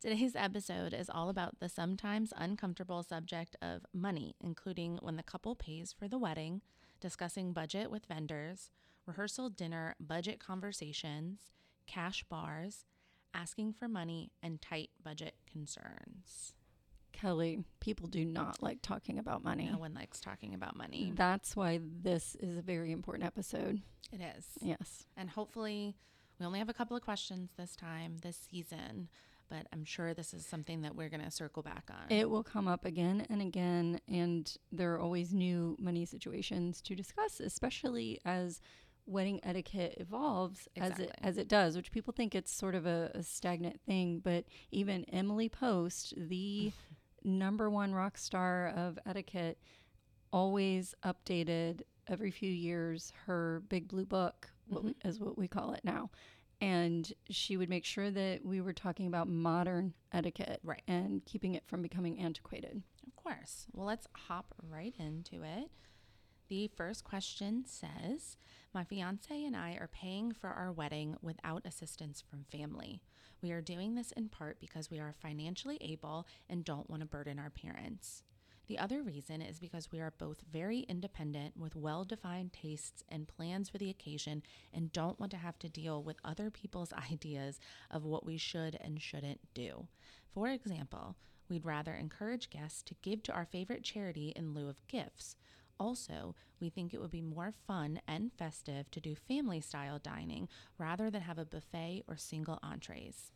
Today's episode is all about the sometimes uncomfortable subject of money, including when the couple pays for the wedding, discussing budget with vendors, rehearsal dinner budget conversations, cash bars, asking for money, and tight budget concerns. Kelly, people do not like talking about money. No one likes talking about money. That's why this is a very important episode. It is. Yes. And hopefully, we only have a couple of questions this time, this season, but I'm sure this is something that we're going to circle back on. It will come up again and again, and there are always new money situations to discuss, especially as wedding etiquette evolves as it as it does, which people think it's sort of a, a stagnant thing, but even Emily Post, the number one rock star of etiquette, always updated every few years her big blue book, what we, mm-hmm. is what we call it now. And she would make sure that we were talking about modern etiquette Right. and keeping it from becoming antiquated. Of course. Well, let's hop right into it. The first question says My fiance and I are paying for our wedding without assistance from family. We are doing this in part because we are financially able and don't want to burden our parents. The other reason is because we are both very independent with well defined tastes and plans for the occasion and don't want to have to deal with other people's ideas of what we should and shouldn't do. For example, we'd rather encourage guests to give to our favorite charity in lieu of gifts. Also, we think it would be more fun and festive to do family style dining rather than have a buffet or single entrees.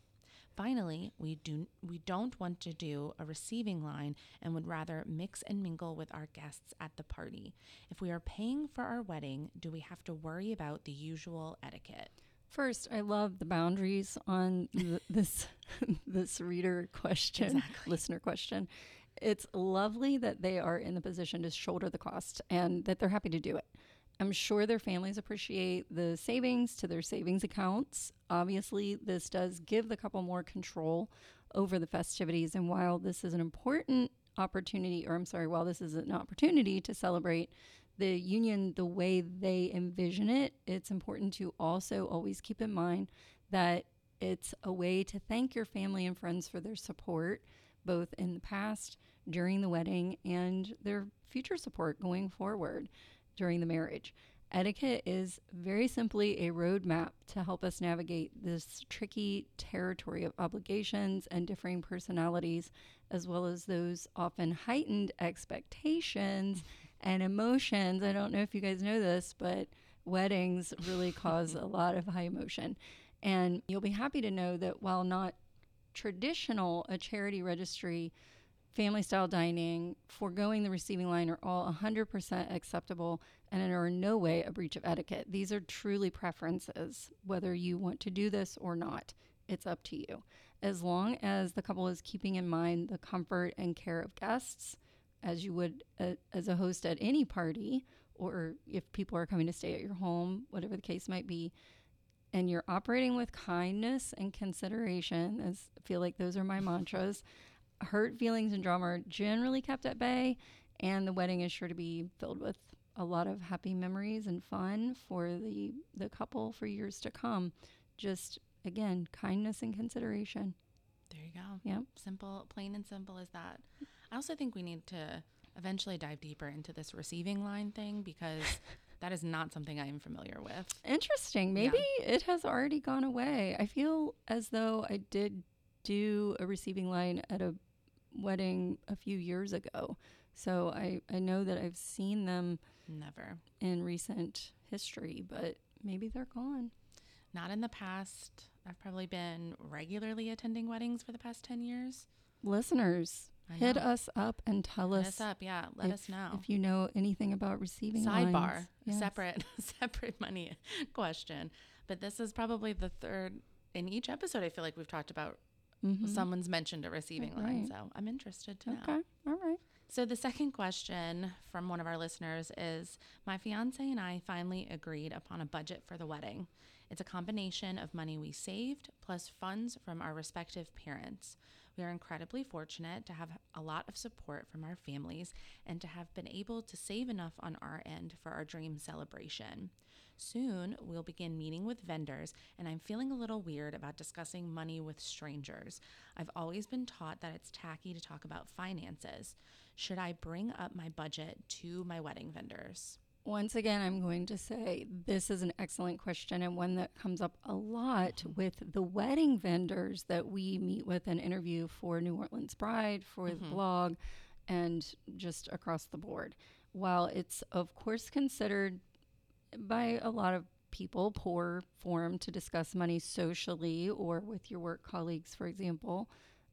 Finally, we do we don't want to do a receiving line and would rather mix and mingle with our guests at the party. If we are paying for our wedding, do we have to worry about the usual etiquette? First, I love the boundaries on th- this this reader question, Exactly. listener question. It's lovely that they are in the position to shoulder the cost and that they're happy to do it. I'm sure their families appreciate the savings to their savings accounts. Obviously, this does give the couple more control over the festivities. And while this is an important opportunity, or I'm sorry, while this is an opportunity to celebrate the union the way they envision it, it's important to also always keep in mind that it's a way to thank your family and friends for their support, both in the past, during the wedding, and their future support going forward during the marriage. Etiquette is very simply a roadmap to help us navigate this tricky territory of obligations and differing personalities, as well as those often heightened expectations and emotions. I don't know if you guys know this, but weddings really cause a lot of high emotion. And you'll be happy to know that while not traditional, a charity registry, family style dining, foregoing the receiving line are all 100% acceptable and are in no way a breach of etiquette. These are truly preferences, whether you want to do this or not. It's up to you. As long as the couple is keeping in mind the comfort and care of guests, as you would uh, as a host at any party, or if people are coming to stay at your home, whatever the case might be, and you're operating with kindness and consideration, as I feel like those are my mantras, hurt feelings and drama are generally kept at bay, and the wedding is sure to be filled with a lot of happy memories and fun for the the couple for years to come. Just again, kindness and consideration. There you go. Yep. Simple, plain and simple as that. I also think we need to eventually dive deeper into this receiving line thing because that is not something I am familiar with. Interesting. Maybe it has already gone away. I feel as though I did do a receiving line at a wedding a few years ago. So I, I know that I've seen them Never. in recent history, but maybe they're gone. Not in the past. I've probably been regularly attending weddings for the past 10 years. Listeners, hit us up and tell Hit us, us up. Yeah. Let if, us know. if you know anything about receiving Sidebar, lines. Yes. separate, separate money question. But this is probably the third in each episode. I feel like we've talked about Mm-hmm. someone's mentioned a receiving line. So I'm interested to know. Okay, all right. So, the second question from one of our listeners is My fiance and I finally agreed upon a budget for the wedding. It's a combination of money we saved plus funds from our respective parents. We are incredibly fortunate to have a lot of support from our families and to have been able to save enough on our end for our dream celebration. Soon, we'll begin meeting with vendors, and I'm feeling a little weird about discussing money with strangers. I've always been taught that it's tacky to talk about finances. Should I bring up my budget to my wedding vendors? Once again, I'm going to say this is an excellent question and one that comes up a lot with the wedding vendors that we meet with and interview for New Orleans Bride, for the mm-hmm. blog, and just across the board. While it's, of course, considered by a lot of people poor form to discuss money socially or with your work colleagues, for example,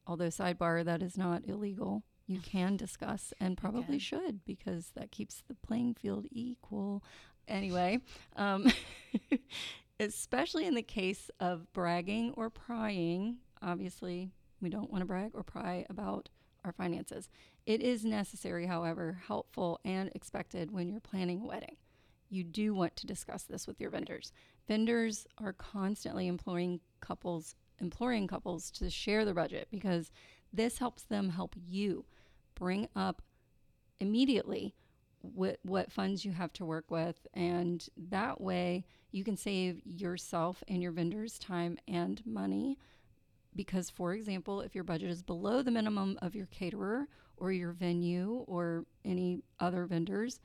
although, sidebar, that is not illegal you can discuss and probably can. should because that keeps the playing field equal. Anyway, um, especially in the case of bragging or prying, obviously, we don't want to brag or pry about our finances. It is necessary, however, helpful and expected when you're planning a wedding. You do want to discuss this with your vendors. Vendors are constantly imploring couples imploring couples to share their budget because this helps them help you bring up immediately what, what funds you have to work with. And that way you can save yourself and your vendors time and money. Because, for example, if your budget is below the minimum of your caterer or your venue or any other vendors,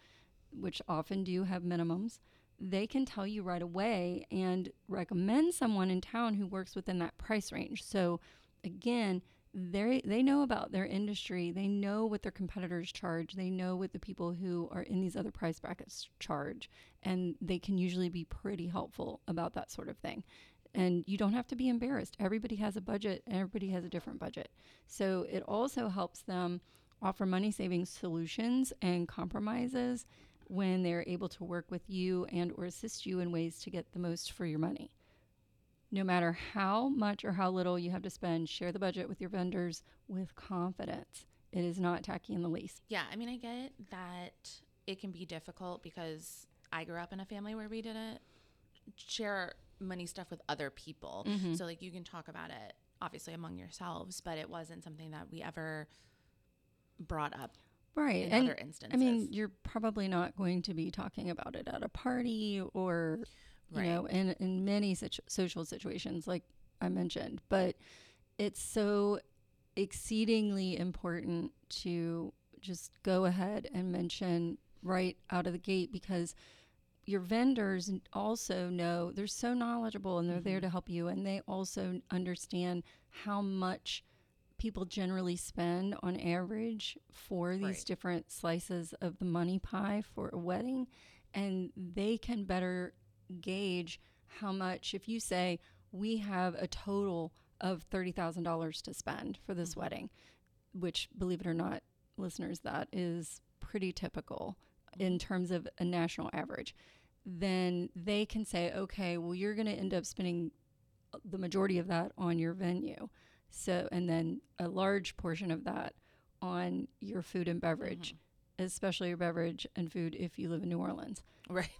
which often do have minimums, they can tell you right away and recommend someone in town who works within that price range. So, again, they they know about their industry. They know what their competitors charge. They know what the people who are in these other price brackets charge, and they can usually be pretty helpful about that sort of thing. And you don't have to be embarrassed. Everybody has a budget, and everybody has a different budget. So it also helps them offer money saving solutions and compromises when they're able to work with you and or assist you in ways to get the most for your money. No matter how much or how little you have to spend, share the budget with your vendors with confidence. It is not tacky in the least. Yeah, I mean, I get that it can be difficult because I grew up in a family where we didn't share money stuff with other people. Mm-hmm. So, like, you can talk about it obviously among yourselves, but it wasn't something that we ever brought up Right. in and other instances. I mean, you're probably not going to be talking about it at a party or, you Right. know, in, in many such social situations, like I mentioned. But it's so exceedingly important to just go ahead and mention right out of the gate because your vendors also know they're so knowledgeable and they're there mm-hmm. to help you and they also understand how much people generally spend on average for these Right. different slices of the money pie for a wedding and they can better gauge how much if you say we have a total of $30,000 to spend for this mm-hmm. wedding which believe it or not listeners that is pretty typical in mm-hmm. terms of a national average. Then they can say okay well you're going to end up spending uh, the majority of that on your venue so and then a large portion of that on your food and beverage especially your beverage and food if you live in new orleans right.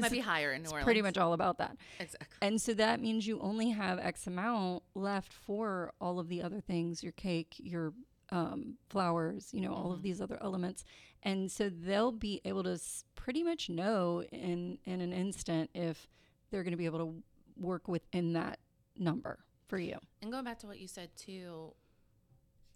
Might be higher in New it's Orleans. pretty much all about that Exactly. and so that means you only have X amount left for all of the other things your cake, your um, flowers, you know, all of these other elements. And so they'll be able to s- pretty much know in, in an instant if they're going to be able to work within that number for you. And going back to what you said too,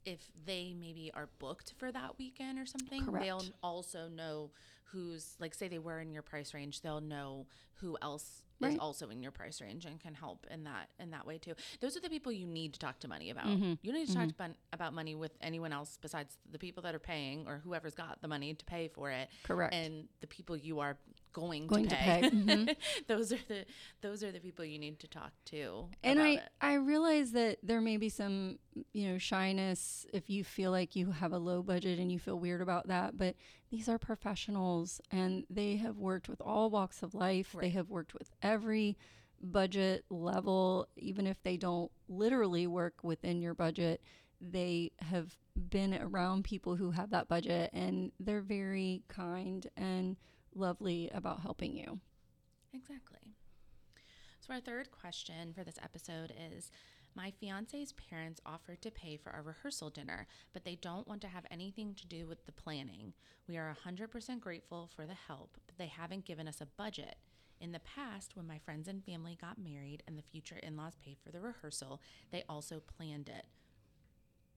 if they maybe are booked for that weekend or something, they'll also know who's like say they were in your price range, they'll know who else is also in your price range and can help in that in that way too. Those are the people you need to talk to money about. Mm-hmm. You don't need to talk to mon- about money with anyone else besides the people that are paying or whoever's got the money to pay for it. Correct. And the people you are going, Going to to pay. pay, mhm. those are the those are the people you need to talk to. and I, it. I realize that there may be some you know shyness if you feel like you have a low budget and you feel weird about that but these are professionals and they have worked with all walks of life they have worked with every budget level even if they don't literally work within your budget they have been around people who have that budget and they're very kind and lovely about helping you Exactly. So, our third question for this episode is My fiance's parents offered to pay for our rehearsal dinner, but they don't want to have anything to do with the planning. We are 100% grateful for the help, but they haven't given us a budget. In the past, when my friends and family got married and the future in laws paid for the rehearsal, they also planned it.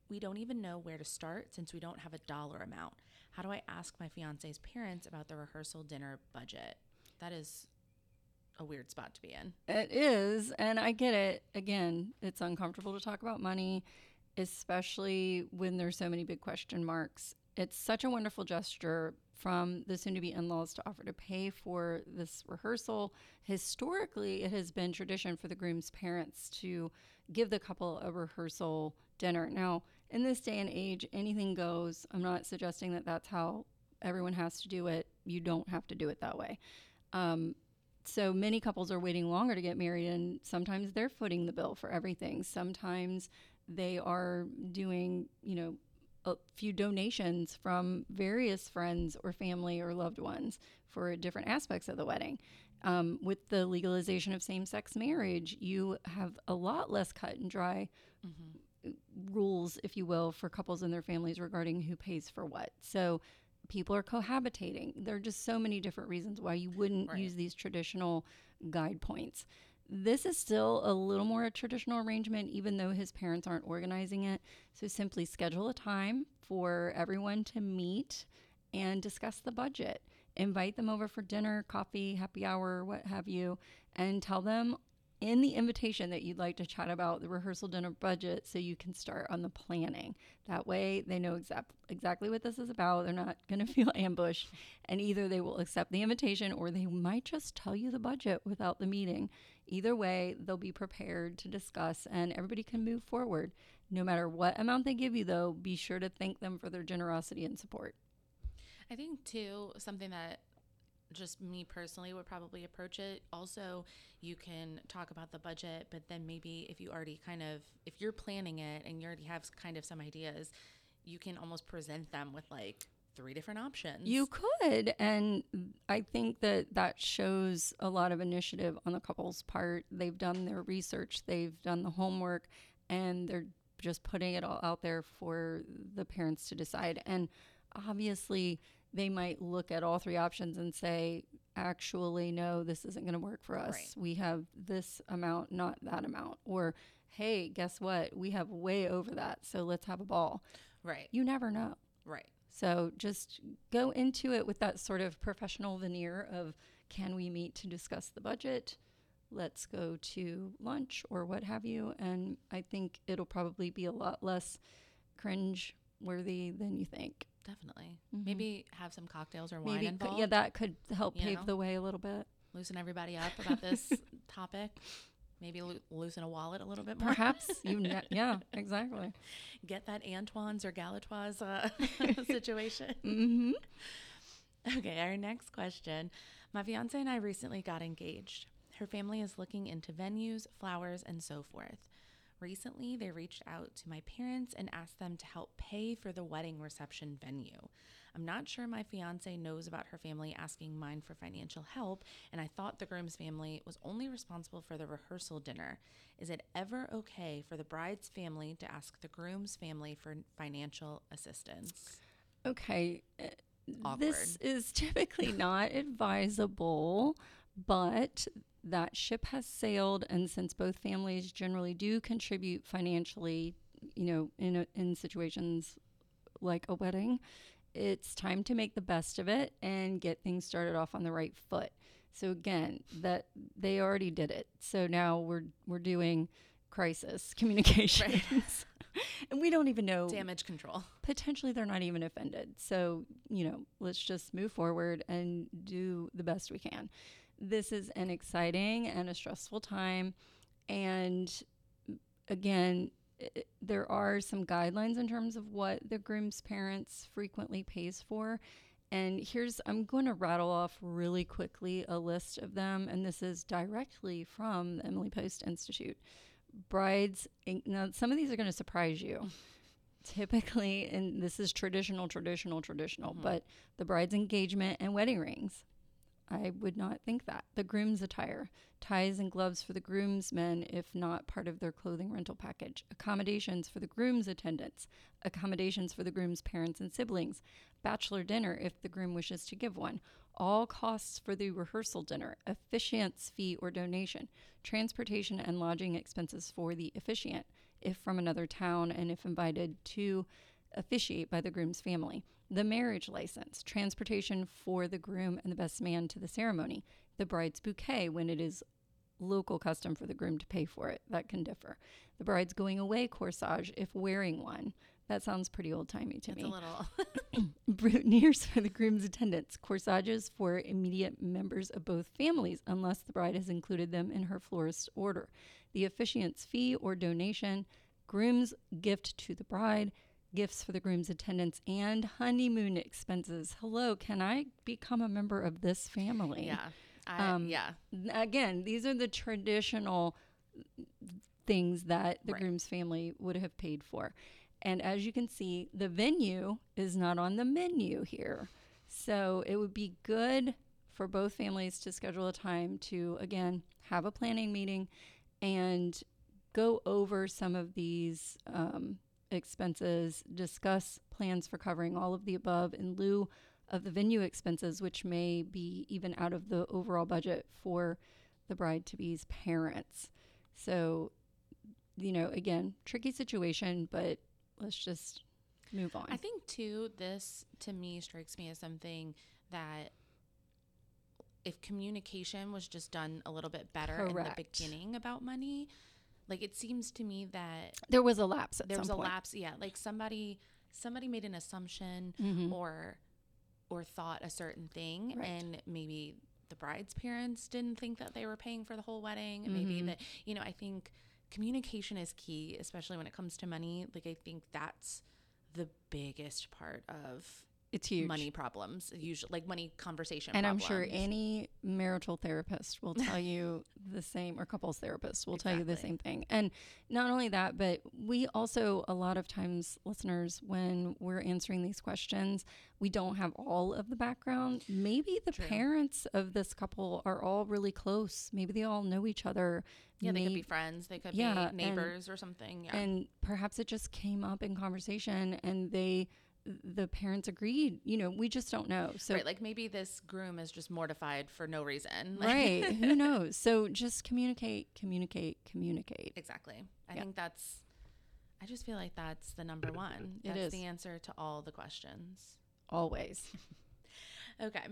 We don't even know where to start since we don't have a dollar amount. How do I ask my fiance's parents about the rehearsal dinner budget? That is a weird spot to be in. It is, and I get it. Again, it's uncomfortable to talk about money, especially when there's so many big question marks. It's such a wonderful gesture from the soon to be in laws to offer to pay for this rehearsal. Historically, it has been tradition for the groom's parents to give the couple a rehearsal dinner. Now, in this day and age, anything goes. I'm not suggesting that that's how everyone has to do it. You don't have to do it that way. Um, so many couples are waiting longer to get married, and sometimes they're footing the bill for everything. Sometimes they are doing, you know, a few donations from various friends or family or loved ones for different aspects of the wedding. Um, with the legalization of same sex marriage, you have a lot less cut and dry mm-hmm. Rules, if you will, for couples and their families regarding who pays for what. So people are cohabitating. There are just so many different reasons why you wouldn't right. use these traditional guide points. This is still a little more a traditional arrangement, even though his parents aren't organizing it. So simply schedule a time for everyone to meet and discuss the budget. Invite them over for dinner, coffee, happy hour, what have you, and tell them in the invitation that you'd like to chat about the rehearsal dinner budget so you can start on the planning. That way they know exact, exactly what this is about. They're not going to feel ambushed. And either they will accept the invitation or they might just tell you the budget without the meeting. Either way, they'll be prepared to discuss and everybody can move forward. No matter what amount they give you, though, be sure to thank them for their generosity and support. I think, too, something that just me personally would probably approach it. Also, you can talk about the budget, but then maybe if you already kind of, if you're planning it and you already have kind of some ideas, you can almost present them with like, three different options. You could. And I think that that shows a lot of initiative on the couple's part. They've done their research, they've done the homework, and they're just putting it all out there for the parents to decide. And obviously, they might look at all three options and say, actually, no, this isn't going to work for us. Right. We have this amount, not that amount. Or, hey, guess what? We have way over that. So let's have a ball. Right. You never know. Right. So just go into it with that sort of professional veneer of can we meet to discuss the budget? Let's go to lunch or what have you. And I think it'll probably be a lot less cringe worthy than you think. Definitely. Mm-hmm. Maybe have some cocktails or wine Maybe involved. Could, yeah, that could help pave know? the way a little bit. Loosen everybody up about this topic. Maybe lo- loosen a wallet a little bit more. Perhaps you, ne- yeah, exactly. Get that Antoine's or Galatoire's uh, situation. Mm-hmm. Okay, our next question. My fiance and I recently got engaged. Her family is looking into venues, flowers, and so forth. Recently, they reached out to my parents and asked them to help pay for the wedding reception venue. I'm not sure my fiance knows about her family asking mine for financial help, and I thought the groom's family was only responsible for the rehearsal dinner. Is it ever okay for the bride's family to ask the groom's family for financial assistance? Okay. Uh, Awkward. This is typically not advisable, but that ship has sailed, and since both families generally do contribute financially, you know, in a, in situations like a wedding, it's time to make the best of it and get things started off on the right foot. So again, that they already did it. So now we're we're doing crisis communications. Right. and we don't even know damage control. Potentially they're not even offended. So, you know, let's just move forward and do the best we can. This is an exciting and a stressful time and again, it, there are some guidelines in terms of what the groom's parents frequently pays for. And here's, I'm going to rattle off really quickly a list of them. And this is directly from the Emily Post Institute. Brides, now some of these are going to surprise you. Typically, and this is traditional, traditional, traditional, mm-hmm. but the bride's engagement and wedding rings I would not think that. The groom's attire, ties and gloves for the groomsmen if not part of their clothing rental package, accommodations for the groom's attendants, accommodations for the groom's parents and siblings, bachelor dinner if the groom wishes to give one, all costs for the rehearsal dinner, officiant's fee or donation, transportation and lodging expenses for the officiant if from another town and if invited to officiate by the groom's family, the marriage license, transportation for the groom and the best man to the ceremony, the bride's bouquet when it is local custom for the groom to pay for it. That can differ. The bride's going away corsage if wearing one. That sounds pretty old timey to It's me a little. boutonnieres for the groom's attendants, corsages for immediate members of both families, unless the bride has included them in her florist's order, the officiant's fee or donation, groom's gift to the bride, gifts for the groom's attendants, and honeymoon expenses. Hello, can I become a member of this family? yeah. I, Um, yeah. Again, these are the traditional things that the Right. groom's family would have paid for. And as you can see, the venue is not on the menu here. So it would be good for both families to schedule a time to, again, have a planning meeting and go over some of these um, expenses, discuss plans for covering all of the above in lieu of the venue expenses, which may be even out of the overall budget for the bride to be's parents. So, you know, again, tricky situation, but let's just move on. I think too, this to me strikes me as something that if communication was just done a little bit better in the beginning about money, like it seems to me that there was a lapse at there was a lapse. Yeah, like somebody somebody made an assumption Mhm. or or thought a certain thing, Right. and maybe the bride's parents didn't think that they were paying for the whole wedding. Maybe Mhm. that you know, I think communication is key, especially when it comes to money. Like I think that's the biggest part of It's huge. money problems. Usually, like money conversation. And I'm sure any marital therapist will tell you the same, or couples therapist will tell you the same thing. And not only that, but we also, a lot of times, listeners, when we're answering these questions, we don't have all of the background. Maybe the True. parents of this couple are all really close. Maybe they all know each other. yeah, they could be friends. They could Yeah, be and- neighbors or something. Yeah, and perhaps it just came up in conversation and they the parents agreed you know we just don't know so right. Like maybe this groom is just mortified for no reason. Like- right who knows so just communicate communicate communicate Exactly. I Yeah. think that's. I just feel like that's the number one. It That's is. the answer to all the questions. always Okay.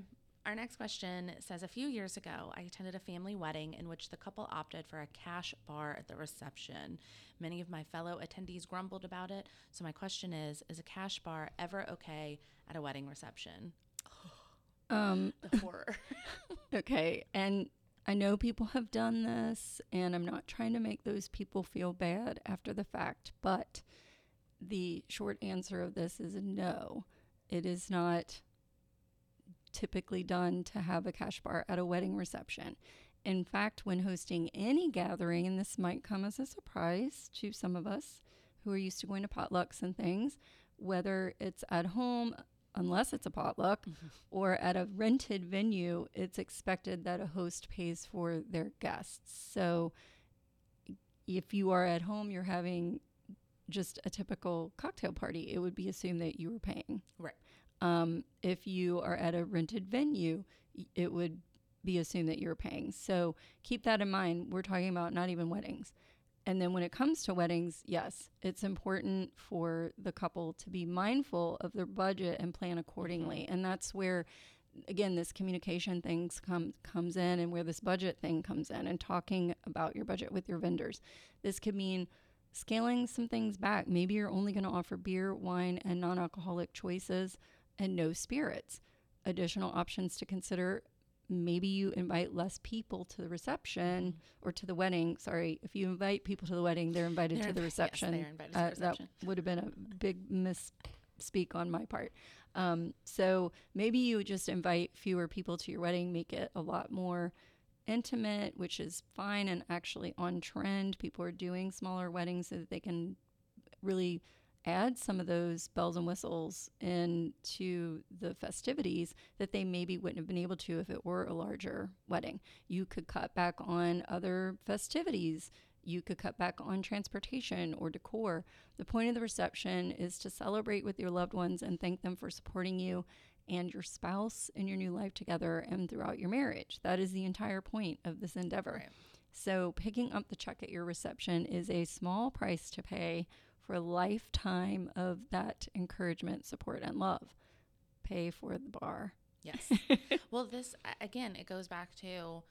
Our next question says A few years ago, I attended a family wedding in which the couple opted for a cash bar at the reception. Many of my fellow attendees grumbled about it. So, my question is Is a cash bar ever okay at a wedding reception? um The horror. okay and i know people have done this and i'm not trying to make those people feel bad after the fact but the short answer of this is no it is not typically done to have a cash bar at a wedding reception. In fact, when hosting any gathering, and this might come as a surprise to some of us who are used to going to potlucks and things, whether it's at home, unless it's a potluck, or at a rented venue, it's expected that a host pays for their guests. So if you are at home, you're having just a typical cocktail party, it would be assumed that you were paying. Right. Um, if you are at a rented venue, it would be assumed that you're paying. So keep that in mind. We're talking about not even weddings. And then when it comes to weddings, yes, it's important for the couple to be mindful of their budget and plan accordingly. And that's where again this communication things come comes in and where this budget thing comes in and talking about your budget with your vendors. This could mean scaling some things back. Maybe you're only going to offer beer, wine, and non-alcoholic choices and no spirits. Additional options to consider maybe you invite less people to the reception or to the wedding. Sorry, if you invite people to the wedding, they're invited They're to the yes, reception. are invited to the Uh, reception. That would have been a big misspeak on my part. Um, so maybe you just invite fewer people to your wedding, make it a lot more intimate, which is fine and actually on trend. People are doing smaller weddings so that they can really add some of those bells and whistles into the festivities that they maybe wouldn't have been able to if it were a larger wedding. You could cut back on other festivities. You could cut back on transportation or decor. The point of the reception is to celebrate with your loved ones and thank them for supporting you and your spouse in your new life together and throughout your marriage. That is the entire point of this endeavor. Right. So, picking up the check at your reception is a small price to pay for a lifetime of that encouragement, support, and love. Pay for the bar. Yes. well, this again, it goes back to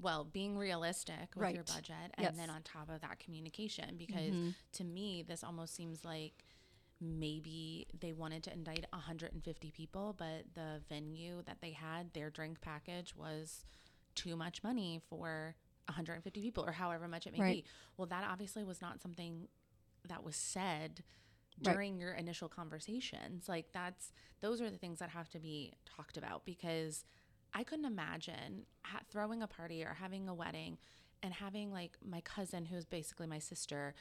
well, being realistic with your budget and Yes. then on top of that communication because Mhm. to me this almost seems like maybe they wanted to indict 150 people, but the venue that they had, their drink package was too much money for 150 people or however much it may Right. be. Well, that obviously was not something that was said Right. during your initial conversations. Like that's those are the things that have to be talked about because I couldn't imagine ha- throwing a party or having a wedding and having like my cousin who is basically my sister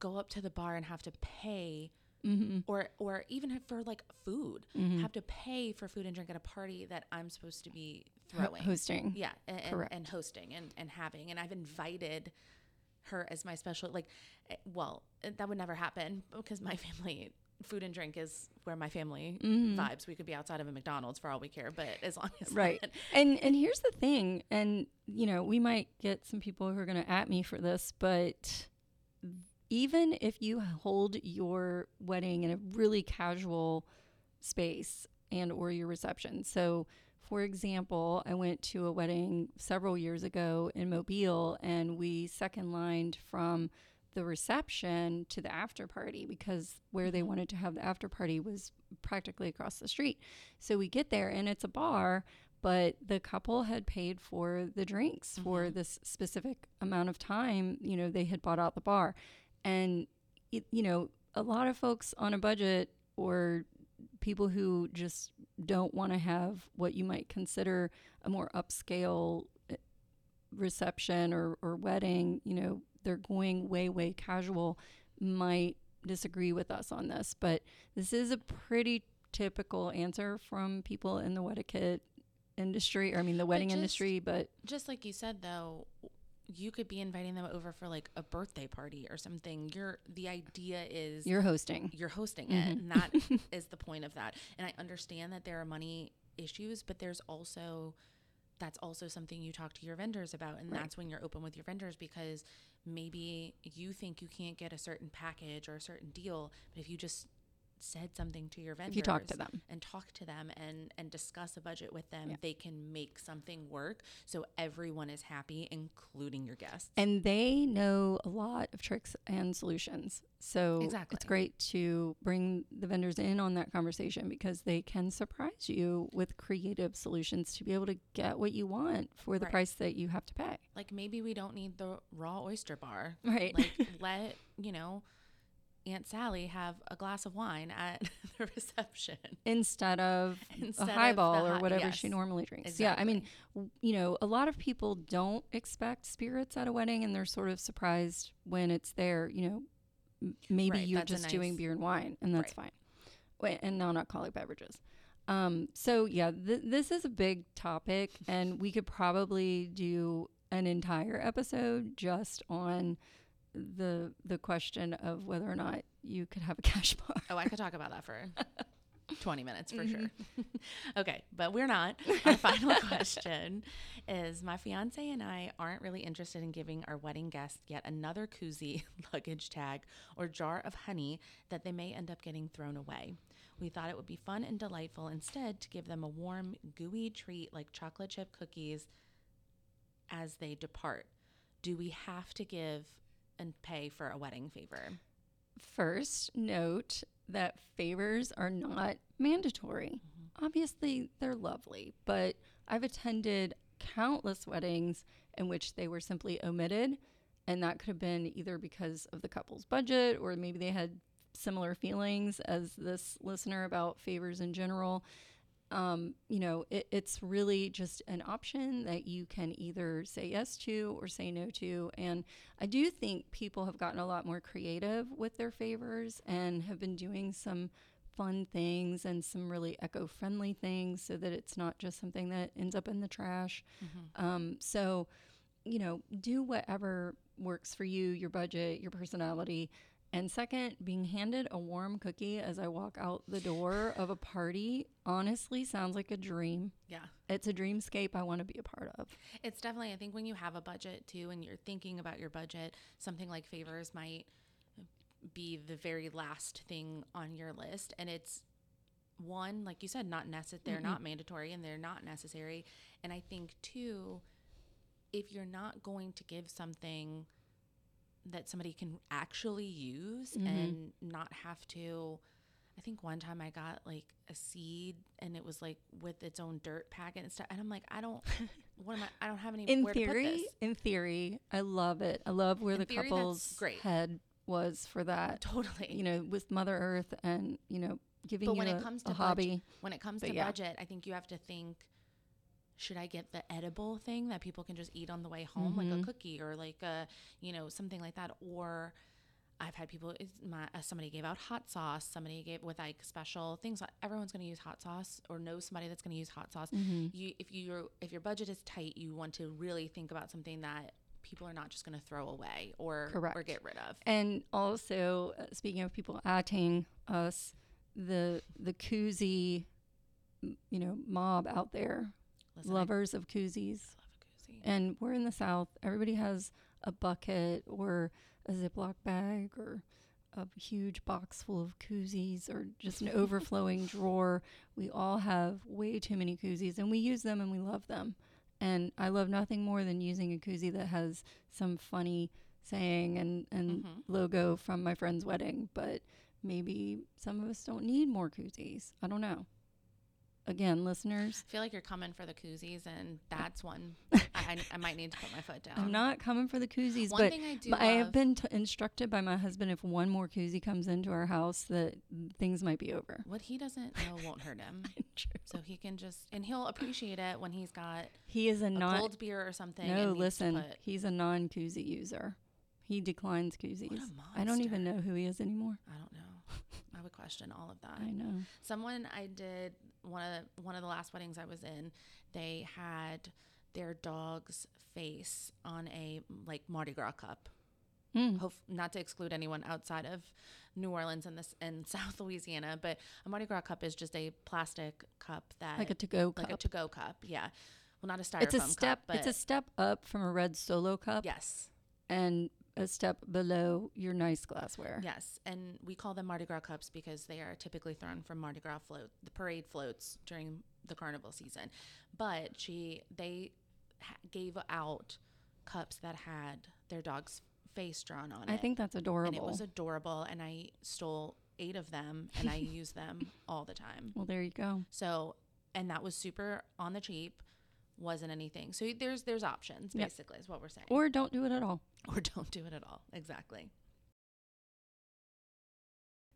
go up to the bar and have to pay Mm-hmm. or or even for like food Mhm. have to pay for food and drink at a party that I'm supposed to be throwing hosting. yeah and, and, and hosting and, and having and i've invited her as my special like eh, well eh, that would never happen because my family food and drink is where my family Mhm. vibes we could be outside of a mcdonald's for all we care but as long as Right. And and here's the thing, and you know, we might get some people who are going to at me for this, but even if you hold your wedding in a really casual space and or your reception. So, for example, I went to a wedding several years ago in Mobile and we second lined from the reception to the after party because where they Mhm. wanted to have the after party was practically across the street. So we get there and it's a bar, but the couple had paid for the drinks for Mhm. this specific amount of time. You know, they had bought out the bar. And, it, you know, a lot of folks on a budget or people who just don't want to have what you might consider a more upscale eh, reception or, or wedding, you know, they're going way, way casual, might disagree with us on this. But this is a pretty typical answer from people in the etiquette industry, or I mean, the wedding just- industry. But just like you said though you could be inviting them over for like a birthday party or something you're the idea is you're hosting. you're hosting Mhm. it and that is the point of that and i understand that there are money issues but there's also that's also something you talk to your vendors about and Right. that's when you're open with your vendors because maybe you think you can't get a certain package or a certain deal but if you just said something to your vendors If you talk to them. and talk to them and and discuss a budget with them Yeah. they can make something work so everyone is happy including your guests And they know a lot of tricks and solutions. So Exactly. it's great to bring the vendors in on that conversation because they can surprise you with creative solutions to be able to get what you want for the Right. price that you have to pay. like maybe we don't need the raw oyster bar Right. like let you know aunt sally have a glass of wine at the reception Instead of Instead a highball or whatever she normally drinks. Yeah. I mean, w- you know, a lot of people don't expect spirits at a wedding and they're sort of surprised when it's there. You know, m- maybe Right, you're just doing beer and wine, and that's Right. fine. Wait, and non-alcoholic beverages. Um, so yeah, th- this is a big topic, and we could probably do an entire episode just on the the question of whether or not you could have a cash bar. oh i could talk about that for 20 minutes for Mhm. sure okay but we're not our final question is my fiance and i aren't really interested in giving our wedding guests yet another koozie luggage tag or jar of honey that they may end up getting thrown away we thought it would be fun and delightful instead to give them a warm gooey treat like chocolate chip cookies as they depart do we have to give and pay for a wedding favor First, note that favors are not mandatory. Mm-hmm. Obviously, they're lovely, but I've attended countless weddings in which they were simply omitted, and that could have been either because of the couple's budget or maybe they had similar feelings as this listener about favors in general. Um, you know, it, it's really just an option that you can either say yes to or say no to. And I do think people have gotten a lot more creative with their favors and have been doing some fun things and some really eco friendly things so that it's not just something that ends up in the trash. Mm-hmm. Um, so, you know, do whatever works for you, your budget, your personality. And second, being handed a warm cookie as I walk out the door of a party honestly sounds like a dream. Yeah. It's a dreamscape I want to be a part of. It's definitely, I think when you have a budget too and you're thinking about your budget, something like favors might be the very last thing on your list. And it's one, like you said, not necessary, they're Mm-mm. not mandatory and they're not necessary. And I think two, if you're not going to give something that somebody can actually use Mhm. and not have to I think one time I got like a seed and it was like with its own dirt packet and stuff and I'm like I don't what am I I don't have any In where to put theory, in theory, I love it. I love where In the theory, couple's great. head was for that. Totally. You know, with Mother Earth and, you know, giving But when a, it comes to hobby. budget, when it comes But to yeah. budget, I think you have to think should I get the edible thing that people can just eat on the way home like a Mhm. cookie or like a, you know, something like that or I've had people. My, uh, somebody gave out hot sauce. Somebody gave with like special things. Everyone's going to use hot sauce, or know somebody that's going to use hot sauce. Mhm. You, if you if your budget is tight, you want to really think about something that people are not just going to throw away or or get rid of. And also, uh, speaking of people atting us, the the koozie, you know, mob out there, Listen, I lovers of koozies. love a koozie. And we're in the South. Everybody has a bucket or a Ziploc bag or a huge box full of koozies or just an overflowing drawer. We all have way too many koozies and we use them and we love them. And I love nothing more than using a koozie that has some funny saying and, and Mhm. logo from my friend's wedding. But maybe some of us don't need more koozies. I don't know. Again, listeners, I feel like you're coming for the koozies, and that's one I, I, I might need to put my foot down. I'm not coming for the koozies, One but thing I do But I have been t- instructed by my husband if one more koozie comes into our house that things might be over. What he doesn't know won't hurt him. So he can just, and he'll appreciate it when he's got He is a a non- cold beer or something. No, listen, he's a non koozie user. He declines koozies. I don't even know who he is anymore. I don't know. I would question all of that. I know. Someone I did one of the, one of the last weddings I was in. They had their dog's face on a like Mardi Gras cup. Mm. Hope not to exclude anyone outside of New Orleans and this and South Louisiana, but a Mardi Gras cup is just a plastic cup that Like a to go cup. like a to go cup. Yeah. Well, not a styrofoam it's a step. cup, but it's a step up from a red solo cup, yes, and a step below your nice glassware. yes, and we call them Mardi Gras cups because they are typically thrown from Mardi Gras float, the parade floats during the carnival season. But she, they ha- gave out cups that had their dog's face drawn on it. I think that's adorable. and it was adorable, and I stole eight of them, and I use them all the time. well, there you go. So, and that was super on the cheap. Wasn't anything. So there's there's options Yep. basically is what we're saying. Or don't do it at all. Or don't do it at all. Exactly.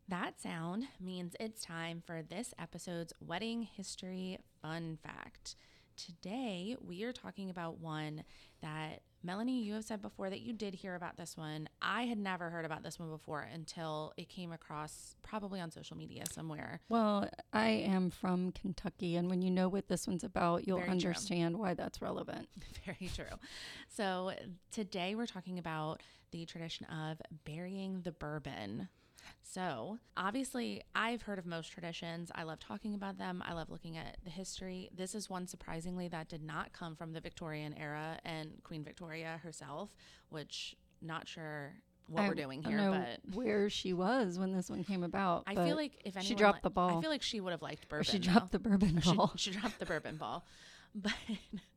That sound means it's time for this episode's wedding history fun fact. Today, we are talking about one that Melanie, you have said before that you did hear about this one. I had never heard about this one before until it came across probably on social media somewhere. Well, I am from Kentucky, and when you know what this one's about, you'll Very true. understand why that's relevant. Very true. So, today we're talking about the tradition of burying the bourbon. So, obviously, I've heard of most traditions. I love talking about them. I love looking at the history. This is one surprisingly that did not come from the Victorian era and Queen Victoria herself, which not sure what I we're doing here, but where she was when this one came about. I feel like if anyone she dropped li- the ball. I feel like she would have liked or bourbon. she though. dropped the bourbon She- ball. She, dropped the bourbon ball. But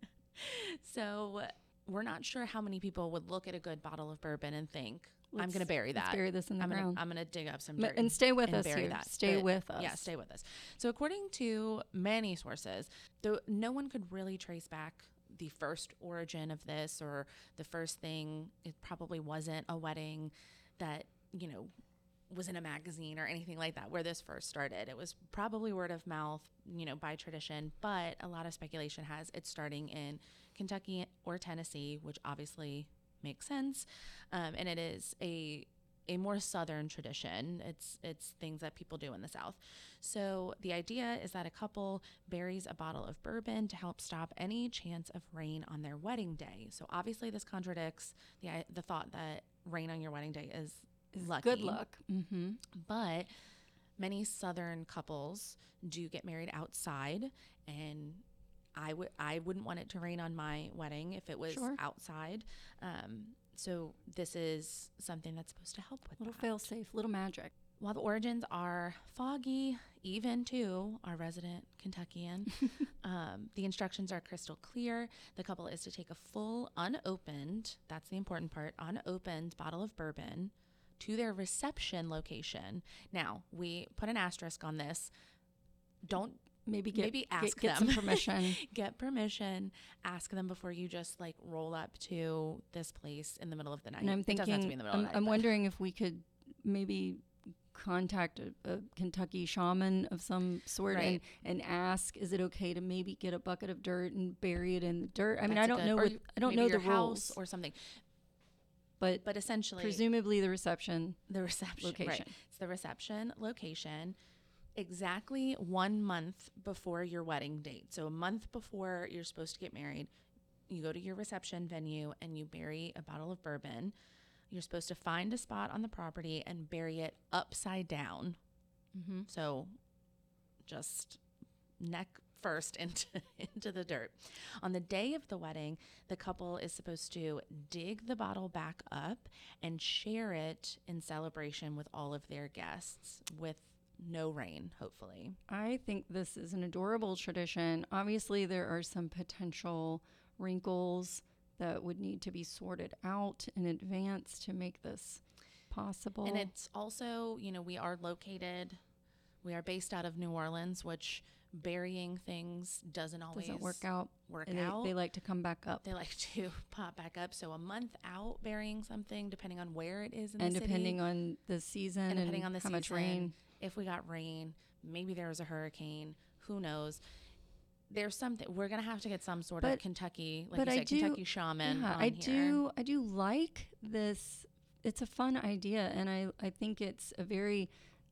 so we're not sure how many people would look at a good bottle of bourbon and think, I'm going to bury let's that. bury this in the I'm gonna, ground. I'm gonna dig up some dirt and stay with and us bury here. that. Stay But- with us. Yeah, stay with us. So according to many sources, though no one could really trace back the first origin of this or the first thing. It probably wasn't a wedding that you know was in a magazine or anything like that where this first started. It was probably word of mouth, you know, by tradition, but a lot of speculation has it starting in Kentucky or Tennessee, which obviously makes sense. Um, and it is a a more southern tradition. It's it's things that people do in the South. So the idea is that a couple buries a bottle of bourbon to help stop any chance of rain on their wedding day. So obviously this contradicts the the thought that rain on your wedding day is lucky. Good luck. Mm-hmm. But many southern couples do get married outside and I would I wouldn't want it to rain on my wedding if it was Sure. outside. Um, so this is something that's supposed to help with Little that. fail safe, little magic. While the origins are foggy, even to our resident Kentuckian, um, the instructions are crystal clear. The couple is to take a full, unopened, that's the important part, unopened bottle of bourbon to their reception location. Now, we put an asterisk on this. Don't Maybe get Maybe ask get, them. some permission. get permission, ask them before you just like roll up to this place in the middle of the night. and I'm It doesn't have to be thinking, in the middle I'm, night. I'm wondering if we could maybe contact a, a Kentucky shaman of some sort Right. and, and ask, is it okay to maybe get a bucket of dirt and bury it in the dirt? I mean, That's I don't good- know what I don't know the house rules, or something. but But essentially, presumably the reception the reception Right. location. It's the reception location exactly one month before your wedding date. So a month before you're supposed to get married, you go to your reception venue and you bury a bottle of bourbon. You're supposed to find a spot on the property and bury it upside down. Mm-hmm. So just neck first into into the dirt. On the day of the wedding, the couple is supposed to dig the bottle back up and share it in celebration with all of their guests with no rain, hopefully. I think this is an adorable tradition. Obviously, there are some potential wrinkles that would need to be sorted out in advance to make this possible. And it's also, you know, we are located we are based out of New Orleans, which burying things doesn't always doesn't work out. work and they, out. they like to come back up. they like to pop back up. So a month out burying something, depending on where it is in the season. and depending city, on the season and and, depending on the how season, much rain. if we got rain, maybe there was a hurricane, who knows? There's something we're gonna have to get some sort of Kentucky, like but you I said, do- Kentucky shaman. Yeah, I here. do. I do like this. It's a fun idea, and I I think it's a very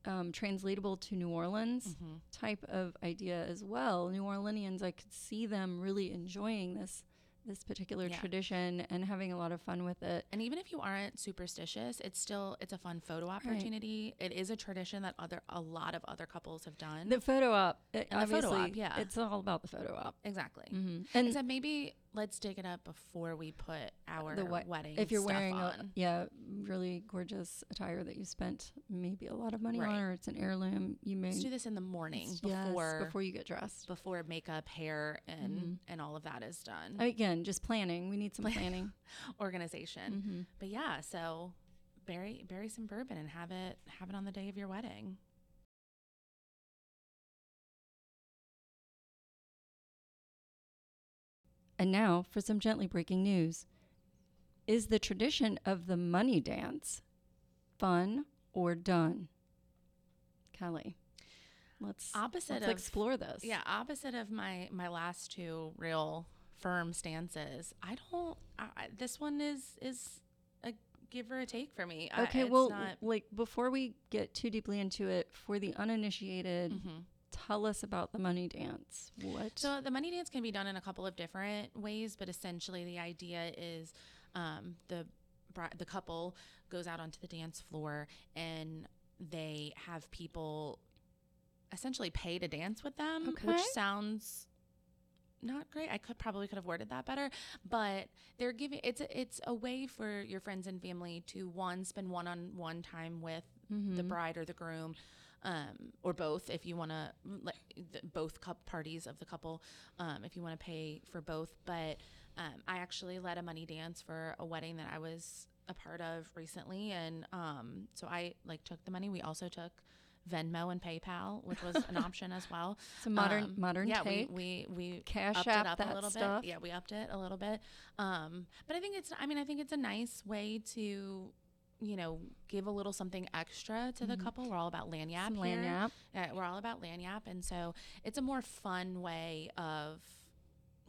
um, translatable to New Orleans Mhm. type of idea as well. New Orleanians, I could see them really enjoying this this particular Yeah. tradition and having a lot of fun with it. And even if you aren't superstitious, it's still it's a fun photo opportunity. It is a tradition that other a lot of other couples have done. The photo op, it, And the photo obviously, op, yeah. it's all about the photo op. exactly. hmm And Except maybe let's dig it up before we put our the wed- wedding. if you're wearing a yeah really gorgeous attire that you spent maybe a lot of money Right. on, or it's an heirloom, you may let's do this in the morning yes, before before you get dressed. before makeup, hair, and Mhm. and all of that is done. Again, just planning. We need some planning. Organization. hmm But yeah, so bury bury some bourbon and have it have it on the day of your wedding. And now for some gently breaking news. Is the tradition of the money dance fun or done? Kelly, let's Opposite let's of explore this. Yeah, opposite of my my last two real firm stances. I don't. I, I- this one is is a give or a take for me. I- Okay, it's well, not, like before we get too deeply into it, for the uninitiated, Mhm. Tell us about the money dance. What? So the money dance can be done in a couple of different ways, but essentially the idea is um, the the couple goes out onto the dance floor and they have people essentially pay to dance with them, which sounds not great. I could probably could have worded that better, but they're giving it's a, it's a way for your friends and family to one spend one on one time with the Mhm. bride or the groom um, or both if you want to like both cup parties of the couple um, if you want to pay for both. But um, i actually led a money dance for a wedding that i was a part of recently. And um, so i like took the money. We also took venmo and paypal which was an option as well. A modern Um, modern yeah take. we we, we Cash upped app it up that a little stuff. bit yeah we upped it a little bit. Um, but i think it's i mean i think it's a nice way to you know, give a little something extra to the couple. We're all about lagniappe Some here. lagniappe. Uh, we're all about lagniappe, and so it's a more fun way of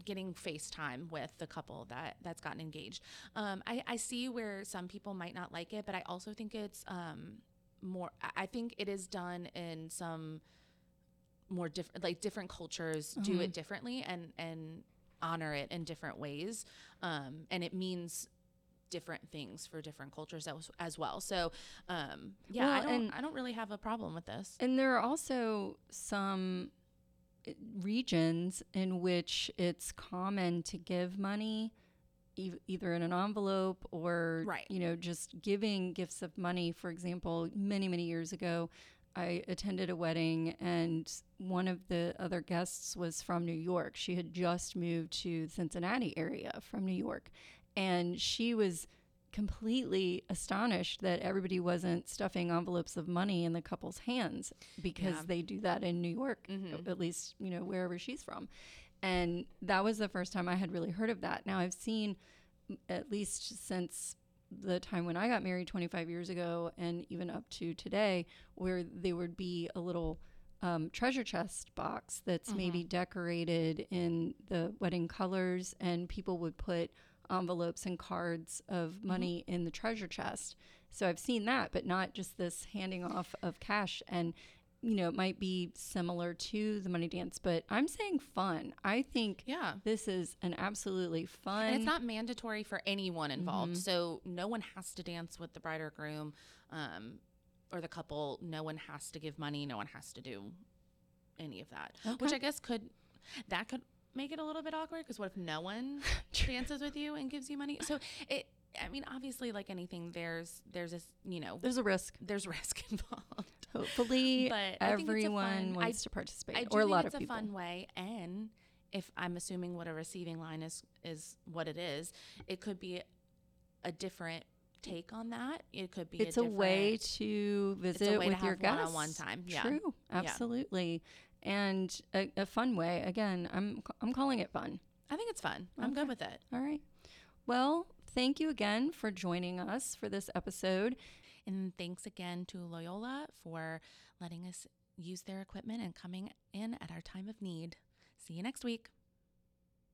getting FaceTime with the couple that that's gotten engaged. Um, I, I see where some people might not like it, but I also think it's um, more. I- think it is done in some more different, like different cultures do it differently and and honor it in different ways, um, and it means different things for different cultures as, as well. So, um, yeah, I don't and- I don't really have a problem with this. And there are also some uh, regions in which it's common to give money e- either in an envelope or Right. you know just giving gifts of money for example many many years ago I attended a wedding and one of the other guests was from New York. She had just moved to the Cincinnati area from New York and she was completely astonished that everybody wasn't stuffing envelopes of money in the couple's hands because Yeah. they do that in New York, Mhm. at least, you know, wherever she's from. And that was the first time I had really heard of that. Now I've seen at least since the time when I got married 25 years ago and even up to today, where there would be a little um, treasure chest box that's maybe decorated in the wedding colors, and people would put envelopes and cards of money in the treasure chest. So I've seen that, but not just this handing off of cash. And, you know, it might be similar to the money dance, but I'm saying fun. I think Yeah. this is an absolutely fun. And it's not mandatory for anyone involved. Mm-hmm. So no one has to dance with the bride or groom um, or the couple. No one has to give money. No one has to do any of that. Which I guess could, that could make it a little bit awkward because what if no one dances with you and gives you money? So it, I mean, obviously, like anything, there's, there's this, you know, There's a risk. there's risk involved. Hopefully, But I it's a everyone fun- I- wants to participate, I do or a lot it's of people. a fun way, and if I'm assuming what a receiving line is is what it is, it could be a different take on that. It could be. It's a, a way to visit way to with your have guests. one-on-one time. Yeah. True, absolutely, and a, a fun way. Again, I'm I'm calling it fun. I think it's fun. I'm good with it. All right. Well, thank you again for joining us for this episode. And thanks again to Loyola for letting us use their equipment and coming in at our time of need. See you next week.